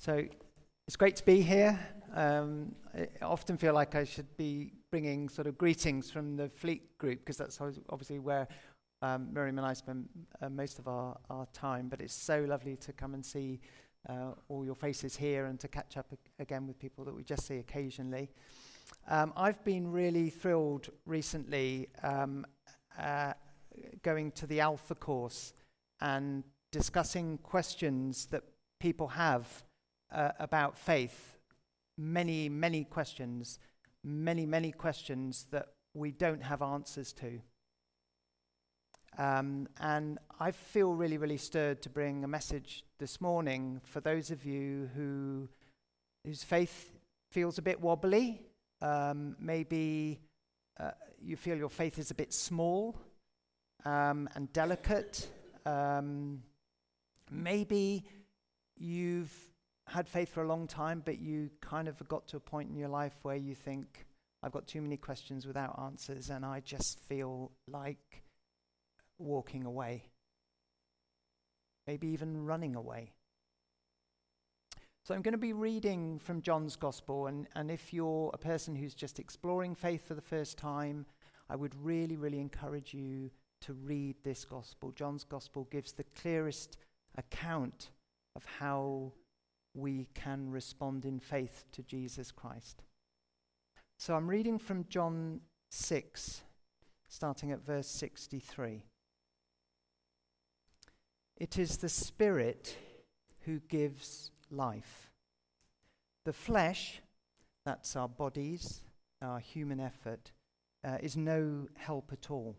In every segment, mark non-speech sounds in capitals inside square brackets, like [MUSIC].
So it's great to be here. Um, I often feel like I should be bringing sort of greetings from the Fleet group because that's obviously where um, Miriam and I spend uh, most of our, our time. But it's so lovely to come and see uh, all your faces here and to catch up ag- again with people that we just see occasionally. Um, I've been really thrilled recently um, uh, going to the Alpha course and discussing questions that people have uh, about faith. Many, many questions, many, many questions that we don't have answers to. Um, and I feel really, really stirred to bring a message this morning for those of you who whose faith feels a bit wobbly. Um, maybe uh, you feel your faith is a bit small um, and delicate. Um, maybe you've had faith for a long time, but you kind of got to a point in your life where you think, I've got too many questions without answers, and I just feel like walking away. Maybe even running away. So I'm going to be reading from John's Gospel, and, and if you're a person who's just exploring faith for the first time, I would really, really encourage you to read this Gospel. John's Gospel gives the clearest account of how we can respond in faith to Jesus Christ. So I'm reading from John 6, starting at verse 63. It is the Spirit who gives life. The flesh, that's our bodies, our human effort, uh, is no help at all.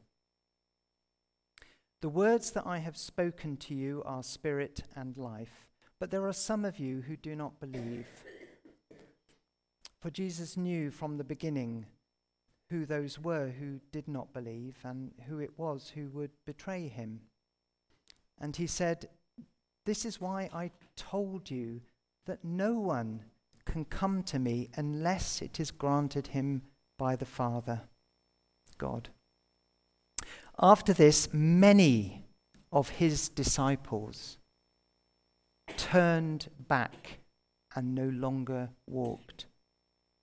The words that I have spoken to you are spirit and life. But there are some of you who do not believe. For Jesus knew from the beginning who those were who did not believe and who it was who would betray him. And he said, This is why I told you that no one can come to me unless it is granted him by the Father, God. After this, many of his disciples turned back and no longer walked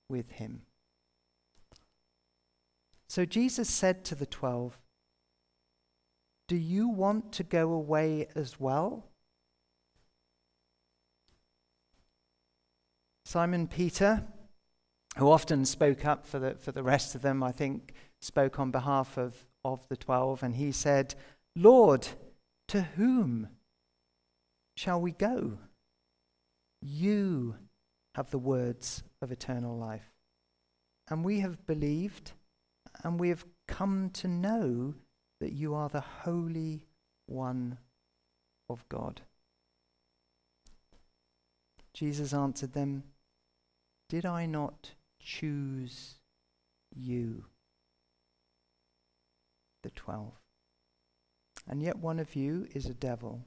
with him. So Jesus said to the twelve, Do you want to go away as well? Simon Peter, who often spoke up for the, for the rest of them, I think spoke on behalf of, of the twelve, and he said, Lord, to whom shall we go? You have the words of eternal life. And we have believed and we have come to know that you are the Holy One of God. Jesus answered them, Did I not choose you, the twelve? And yet one of you is a devil.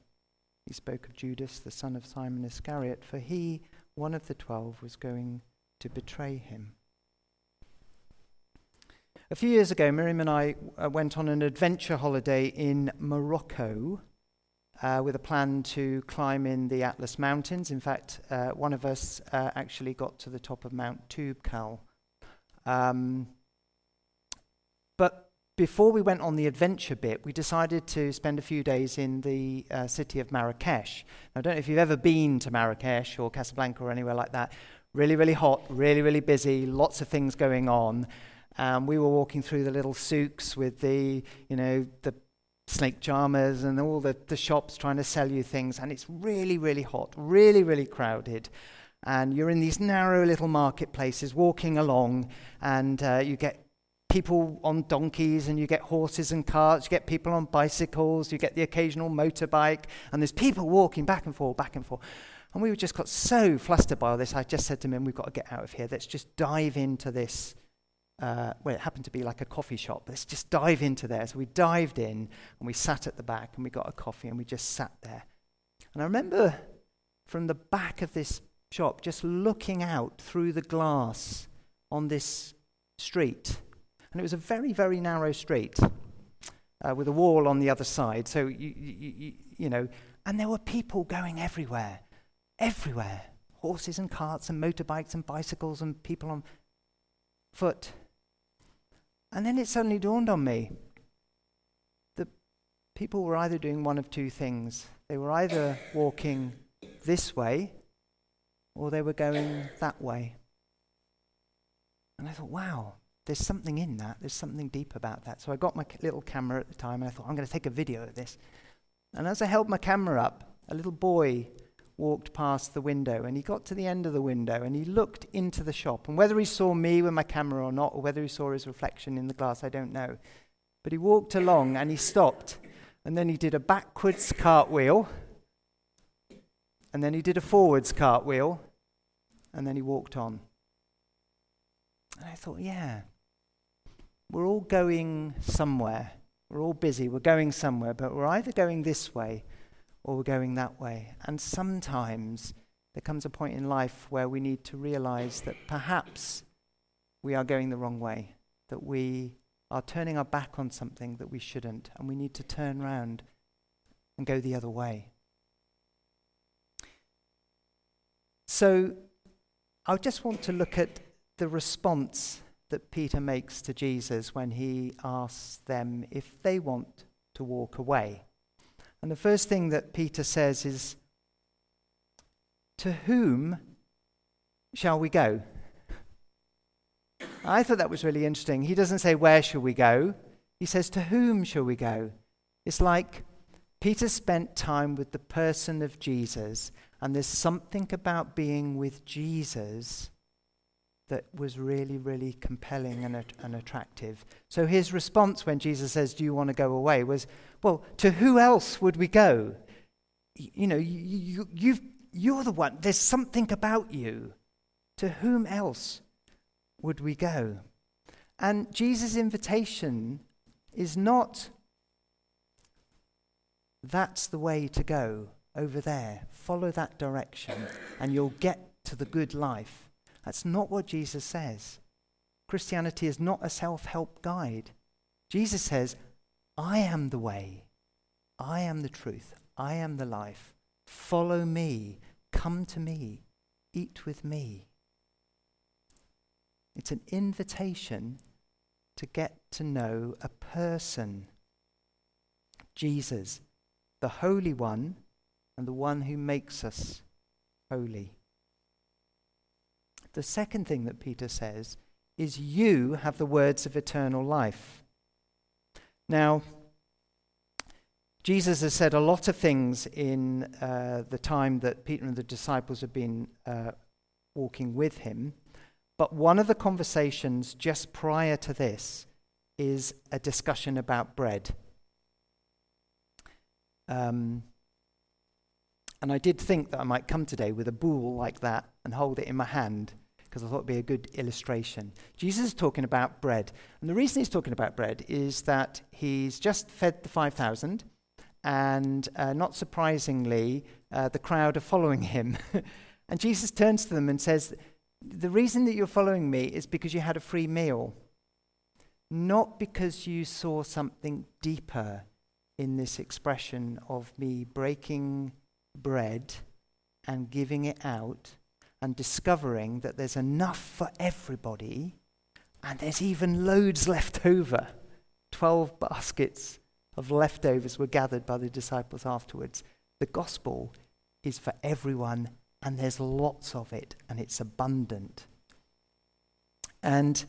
He spoke of Judas, the son of Simon Iscariot, for he, one of the twelve, was going to betray him. A few years ago, Miriam and I uh, went on an adventure holiday in Morocco uh, with a plan to climb in the Atlas Mountains. In fact, uh, one of us uh, actually got to the top of Mount Toubkal. Um, before we went on the adventure bit, we decided to spend a few days in the uh, city of Marrakesh. Now, I don't know if you've ever been to Marrakesh or Casablanca or anywhere like that. Really, really hot, really, really busy, lots of things going on. Um, we were walking through the little souks with the, you know, the snake charmers and all the, the shops trying to sell you things. And it's really, really hot, really, really crowded. And you're in these narrow little marketplaces walking along, and uh, you get people on donkeys and you get horses and carts, you get people on bicycles, you get the occasional motorbike, and there's people walking back and forth, back and forth. And we just got so flustered by all this, I just said to him, We've got to get out of here. Let's just dive into this. Uh, well, it happened to be like a coffee shop. Let's just dive into there. So we dived in and we sat at the back and we got a coffee and we just sat there. And I remember from the back of this shop just looking out through the glass on this street and it was a very, very narrow street uh, with a wall on the other side. So, you, you, you, you know, and there were people going everywhere, everywhere, horses and carts and motorbikes and bicycles and people on foot. And then it suddenly dawned on me that people were either doing one of two things. They were either walking this way or they were going that way. And I thought, wow, there's something in that. There's something deep about that. So I got my little camera at the time and I thought, I'm going to take a video of this. And as I held my camera up, a little boy walked past the window and he got to the end of the window and he looked into the shop. And whether he saw me with my camera or not, or whether he saw his reflection in the glass, I don't know. But he walked along and he stopped. And then he did a backwards cartwheel. And then he did a forwards cartwheel. And then he walked on. And I thought, yeah, we're all going somewhere. We're all busy. We're going somewhere, but we're either going this way or we're going that way. And sometimes there comes a point in life where we need to realize that perhaps we are going the wrong way, that we are turning our back on something that we shouldn't, and we need to turn around and go the other way. So I just want to look at the response that Peter makes to Jesus when he asks them if they want to walk away. And the first thing that Peter says is, To whom shall we go? I thought that was really interesting. He doesn't say, Where shall we go? He says, To whom shall we go? It's like Peter spent time with the person of Jesus, and there's something about being with Jesus that was really, really compelling and, and attractive. So his response when Jesus says, Do you want to go away? was, Well, to who else would we go? You know, you, you, you're the one. There's something about you. To whom else would we go? And Jesus' invitation is not, That's the way to go over there. Follow that direction, and you'll get to the good life. That's not what Jesus says. Christianity is not a self help guide. Jesus says, I am the way, I am the truth, I am the life. Follow me, come to me, eat with me. It's an invitation to get to know a person Jesus, the Holy One, and the one who makes us holy. The second thing that Peter says is, You have the words of eternal life. Now, Jesus has said a lot of things in uh, the time that Peter and the disciples have been uh, walking with him. But one of the conversations just prior to this is a discussion about bread. Um, and I did think that I might come today with a boule like that and hold it in my hand because I thought it'd be a good illustration. Jesus is talking about bread. And the reason he's talking about bread is that he's just fed the 5,000, and uh, not surprisingly, uh, the crowd are following him. [LAUGHS] and Jesus turns to them and says, The reason that you're following me is because you had a free meal, not because you saw something deeper in this expression of me breaking bread and giving it out and discovering that there's enough for everybody and there's even loads left over. Twelve baskets of leftovers were gathered by the disciples afterwards. The gospel is for everyone and there's lots of it and it's abundant. And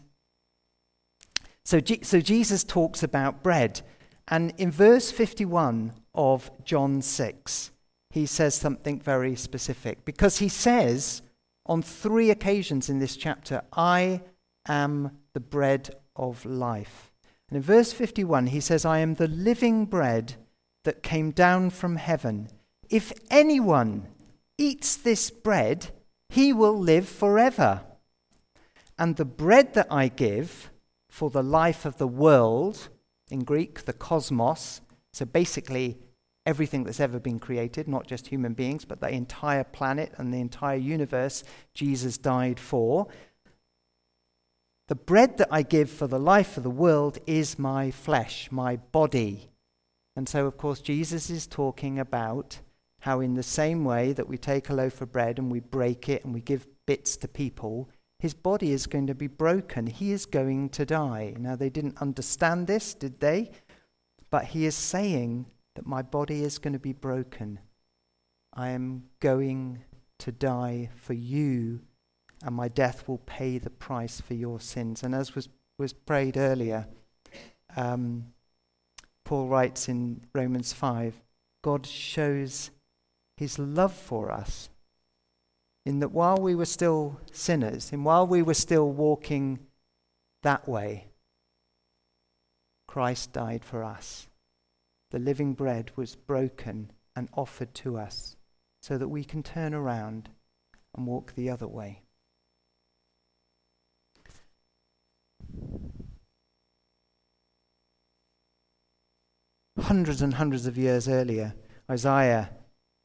so, G- so Jesus talks about bread. And in verse 51 of John 6, he says something very specific because he says, on three occasions in this chapter, I am the bread of life. And in verse 51, he says, I am the living bread that came down from heaven. If anyone eats this bread, he will live forever. And the bread that I give for the life of the world, in Greek, the cosmos, so basically everything that's ever been created, not just human beings, but the entire planet and the entire universe Jesus died for. The bread that I give for the life of the world is my flesh, my body. And so, of course, Jesus is talking about how, in the same way that we take a loaf of bread and we break it and we give bits to people, his body is going to be broken. He is going to die. Now, they didn't understand this, did they? But he is saying that my body is going to be broken. I am going to die for you, and my death will pay the price for your sins. And as was, was prayed earlier, um, Paul writes in Romans 5 God shows his love for us in that while we were still sinners, and while we were still walking that way, Christ died for us. The living bread was broken and offered to us so that we can turn around and walk the other way. Hundreds and hundreds of years earlier, Isaiah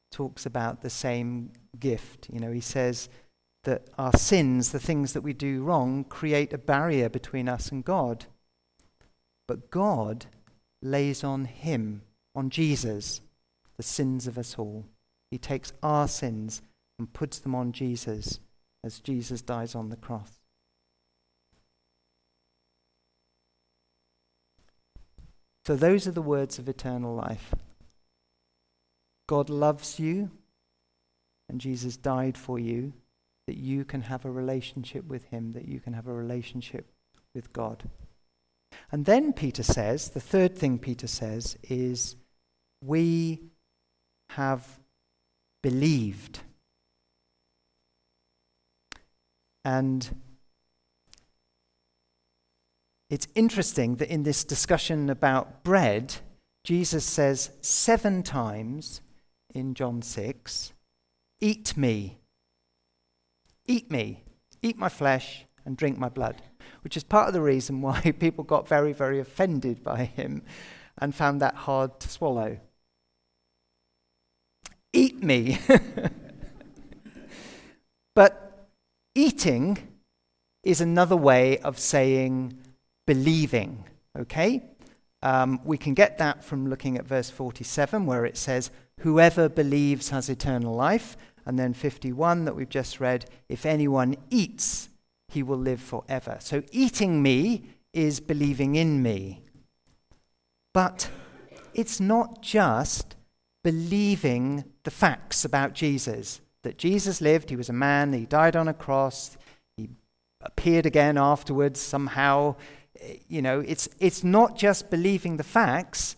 talks about the same gift. You know, he says that our sins, the things that we do wrong, create a barrier between us and God. But God lays on him, on Jesus, the sins of us all. He takes our sins and puts them on Jesus as Jesus dies on the cross. So, those are the words of eternal life. God loves you, and Jesus died for you, that you can have a relationship with Him, that you can have a relationship with God. And then Peter says, the third thing Peter says is, we have believed. And it's interesting that in this discussion about bread, Jesus says seven times in John 6 Eat me, eat me, eat my flesh, and drink my blood, which is part of the reason [LAUGHS] why people got very, very offended by him and found that hard to swallow. Eat me. [LAUGHS] but eating is another way of saying believing, okay? Um, we can get that from looking at verse 47, where it says, Whoever believes has eternal life. And then 51 that we've just read, If anyone eats, he will live forever. So eating me is believing in me. But it's not just believing the facts about Jesus that Jesus lived, he was a man, he died on a cross, he appeared again afterwards somehow, you know, it's, it's not just believing the facts,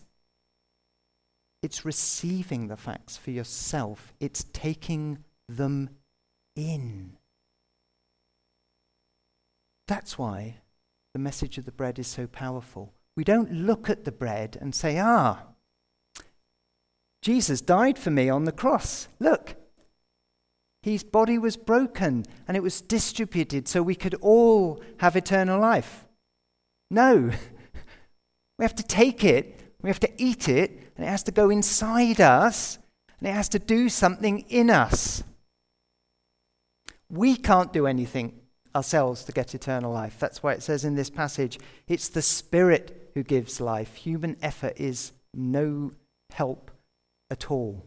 it's receiving the facts for yourself, it's taking them in. That's why the message of the bread is so powerful. We don't look at the bread and say, ah, Jesus died for me on the cross. Look, his body was broken and it was distributed so we could all have eternal life. No. [LAUGHS] We have to take it, we have to eat it, and it has to go inside us, and it has to do something in us. We can't do anything ourselves to get eternal life. That's why it says in this passage it's the Spirit who gives life. Human effort is no help at all.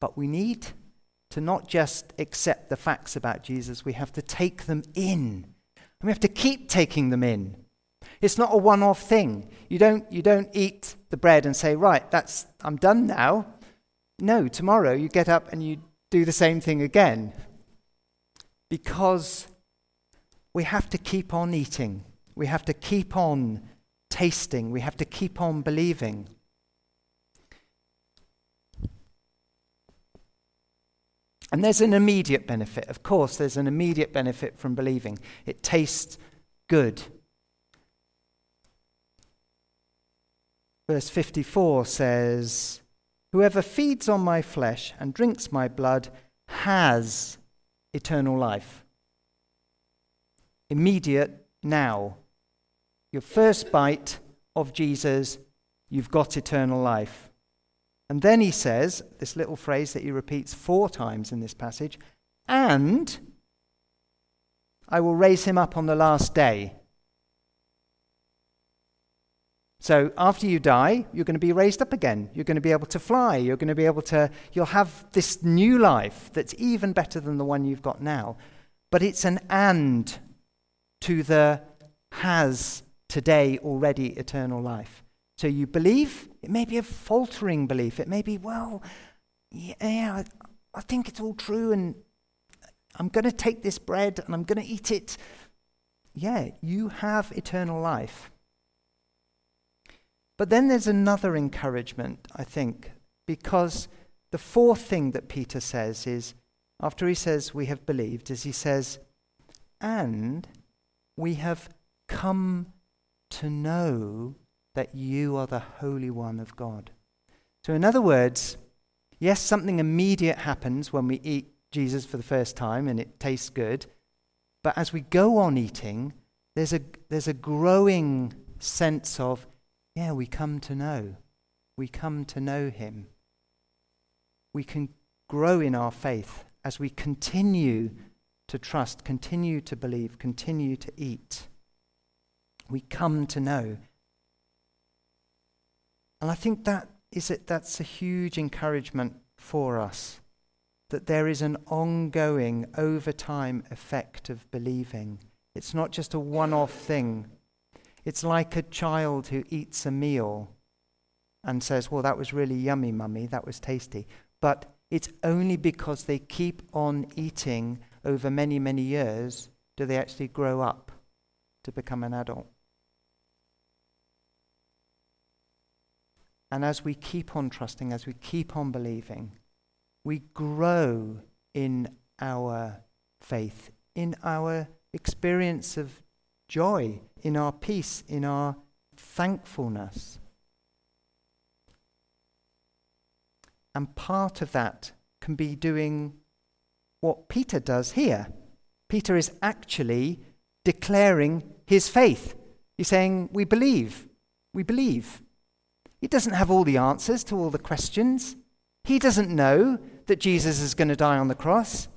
But we need to not just accept the facts about Jesus, we have to take them in. And we have to keep taking them in. It's not a one off thing. You don't, you don't eat the bread and say, right, that's, I'm done now. No, tomorrow you get up and you do the same thing again. Because we have to keep on eating. We have to keep on tasting. We have to keep on believing. And there's an immediate benefit. Of course, there's an immediate benefit from believing. It tastes good. Verse 54 says, Whoever feeds on my flesh and drinks my blood has eternal life. Immediate now. Your first bite of Jesus, you've got eternal life. And then he says, this little phrase that he repeats four times in this passage, and I will raise him up on the last day. So after you die, you're going to be raised up again. You're going to be able to fly. You're going to be able to, you'll have this new life that's even better than the one you've got now. But it's an and to the has today already eternal life. So you believe, it may be a faltering belief. It may be, well, yeah, I think it's all true and I'm going to take this bread and I'm going to eat it. Yeah, you have eternal life. But then there's another encouragement, I think, because the fourth thing that Peter says is, after he says we have believed, is he says, and we have come to know that you are the Holy One of God. So, in other words, yes, something immediate happens when we eat Jesus for the first time and it tastes good. But as we go on eating, there's a, there's a growing sense of, yeah, we come to know. We come to know Him. We can grow in our faith as we continue to trust, continue to believe, continue to eat. We come to know. And I think that is it, that's a huge encouragement for us that there is an ongoing, over time effect of believing. It's not just a one off thing. It's like a child who eats a meal and says, Well, that was really yummy, mummy, that was tasty. But it's only because they keep on eating over many, many years do they actually grow up to become an adult. And as we keep on trusting, as we keep on believing, we grow in our faith, in our experience of joy, in our peace, in our thankfulness. And part of that can be doing what Peter does here. Peter is actually declaring his faith. He's saying, We believe. We believe. He doesn't have all the answers to all the questions. He doesn't know that Jesus is going to die on the cross.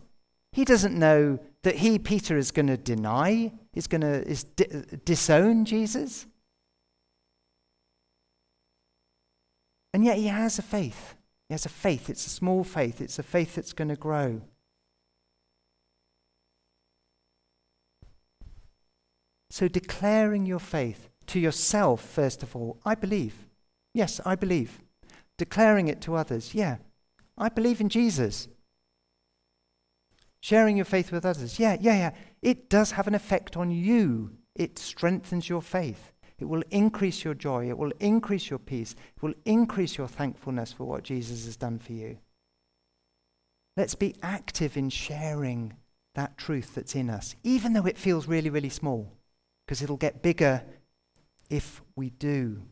He doesn't know that he, Peter, is going to deny, is going to is di- disown Jesus. And yet he has a faith. He has a faith. It's a small faith. It's a faith that's going to grow. So declaring your faith to yourself, first of all, I believe. Yes, I believe declaring it to others. Yeah, I believe in Jesus. Sharing your faith with others. Yeah, yeah, yeah. It does have an effect on you. It strengthens your faith. It will increase your joy. It will increase your peace. It will increase your thankfulness for what Jesus has done for you. Let's be active in sharing that truth that's in us, even though it feels really, really small, because it'll get bigger if we do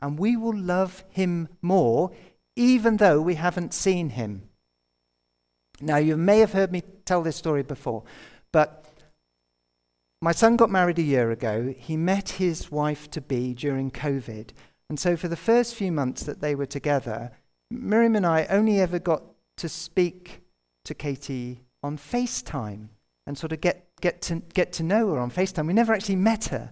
and we will love him more even though we haven't seen him. Now, you may have heard me tell this story before, but my son got married a year ago. He met his wife to be during COVID. And so, for the first few months that they were together, Miriam and I only ever got to speak to Katie on FaceTime and sort of get, get, to, get to know her on FaceTime. We never actually met her.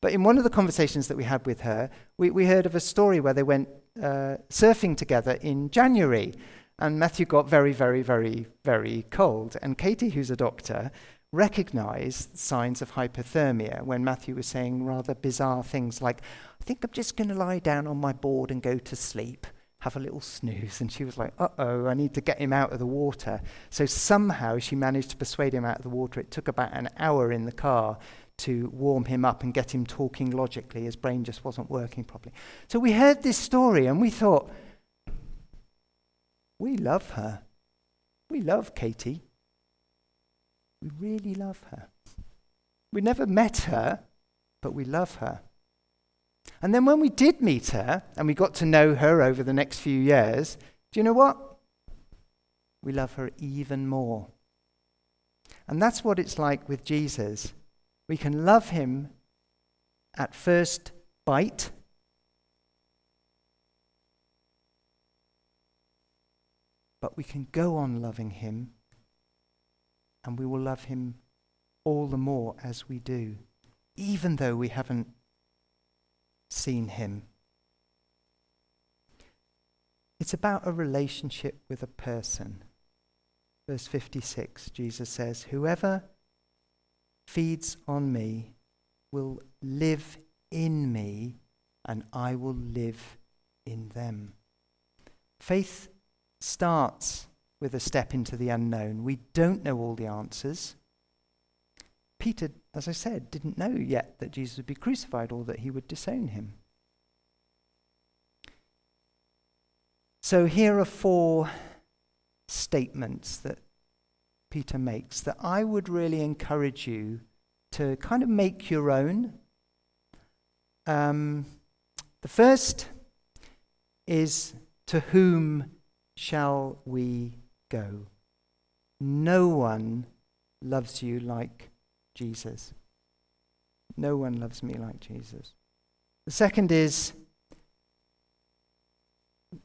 But in one of the conversations that we had with her, we, we heard of a story where they went uh, surfing together in January. And Matthew got very, very, very, very cold. And Katie, who's a doctor, recognized signs of hypothermia when Matthew was saying rather bizarre things like, I think I'm just going to lie down on my board and go to sleep, have a little snooze. And she was like, uh oh, I need to get him out of the water. So somehow she managed to persuade him out of the water. It took about an hour in the car to warm him up and get him talking logically. His brain just wasn't working properly. So we heard this story and we thought, we love her. We love Katie. We really love her. We never met her, but we love her. And then when we did meet her and we got to know her over the next few years, do you know what? We love her even more. And that's what it's like with Jesus. We can love him at first bite. But we can go on loving him, and we will love him all the more as we do, even though we haven't seen him. It's about a relationship with a person. Verse 56, Jesus says, Whoever feeds on me will live in me, and I will live in them. Faith starts with a step into the unknown. We don't know all the answers. Peter, as I said, didn't know yet that Jesus would be crucified or that he would disown him. So here are four statements that Peter makes that I would really encourage you to kind of make your own. Um, the first is to whom shall we go? No one loves you like Jesus. No one loves me like Jesus. The second is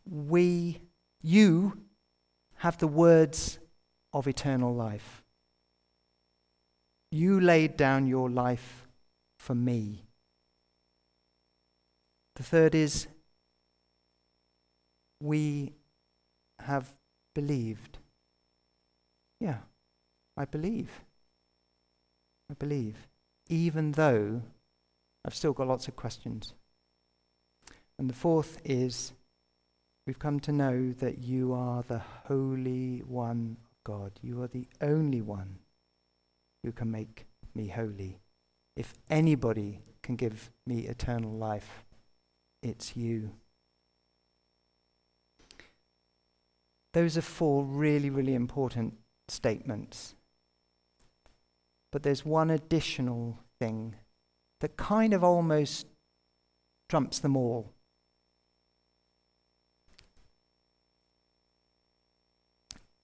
we, you, have the words of eternal life. You laid down your life for me. The third is we have believed. Yeah, I believe. I believe. Even though I've still got lots of questions. And the fourth is we've come to know that you are the Holy One of God. You are the only one who can make me holy. If anybody can give me eternal life, it's you. Those are four really, really important statements. But there's one additional thing that kind of almost trumps them all.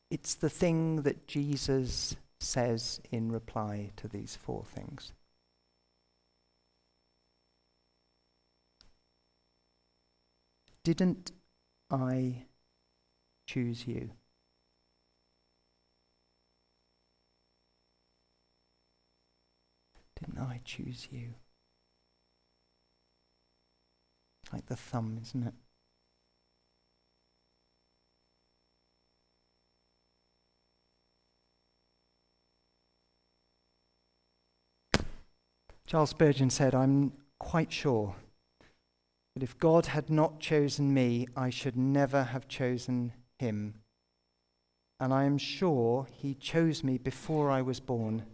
It's the thing that Jesus says in reply to these four things. Didn't I choose you? Didn't I choose you? Like the thumb, isn't it? Charles Spurgeon said, I'm quite sure that if God had not chosen me, I should never have chosen him. And I am sure he chose me before I was born,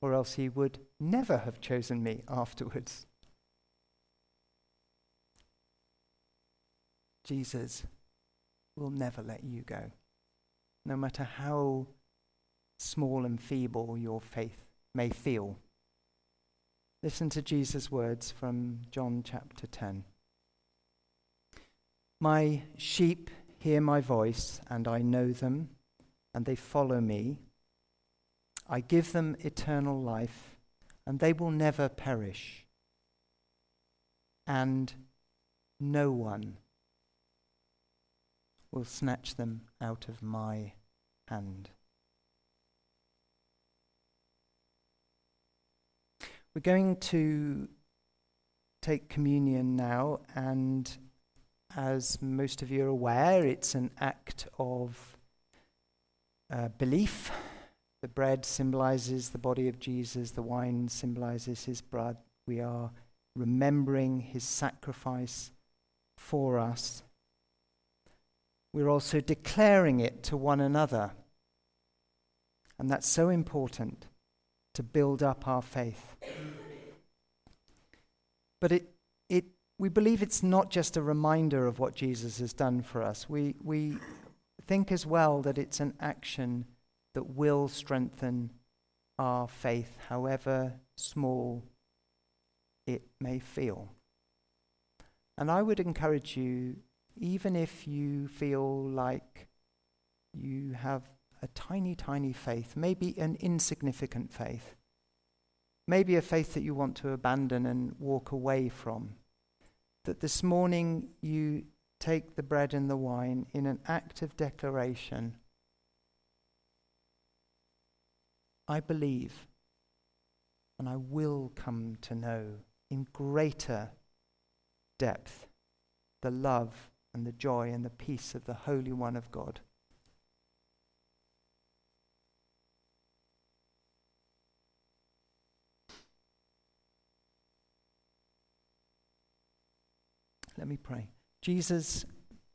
or else he would never have chosen me afterwards. Jesus will never let you go, no matter how small and feeble your faith may feel. Listen to Jesus' words from John chapter 10. My sheep hear my voice, and I know them, and they follow me. I give them eternal life, and they will never perish. And no one will snatch them out of my hand. We're going to take communion now, and as most of you are aware, it's an act of uh, belief. The bread symbolizes the body of Jesus, the wine symbolizes his blood. We are remembering his sacrifice for us. We're also declaring it to one another. And that's so important to build up our faith. But it, it, we believe it's not just a reminder of what Jesus has done for us. We, we think as well that it's an action that will strengthen our faith, however small it may feel. And I would encourage you, even if you feel like you have a tiny, tiny faith, maybe an insignificant faith, maybe a faith that you want to abandon and walk away from. That this morning you take the bread and the wine in an act of declaration I believe and I will come to know in greater depth, the love and the joy and the peace of the Holy One of God. Let me pray. Jesus,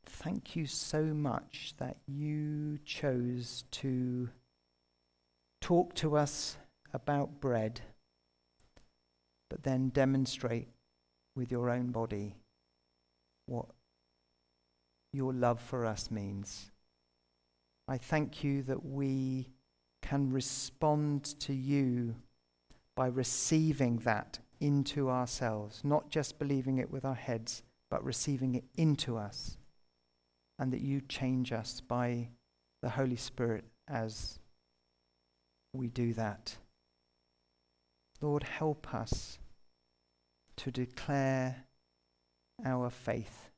thank you so much that you chose to talk to us about bread, but then demonstrate with your own body what your love for us means. I thank you that we can respond to you by receiving that into ourselves, not just believing it with our heads but receiving it into us, and that you change us by the Holy Spirit as we do that. Lord, help us to declare our faith.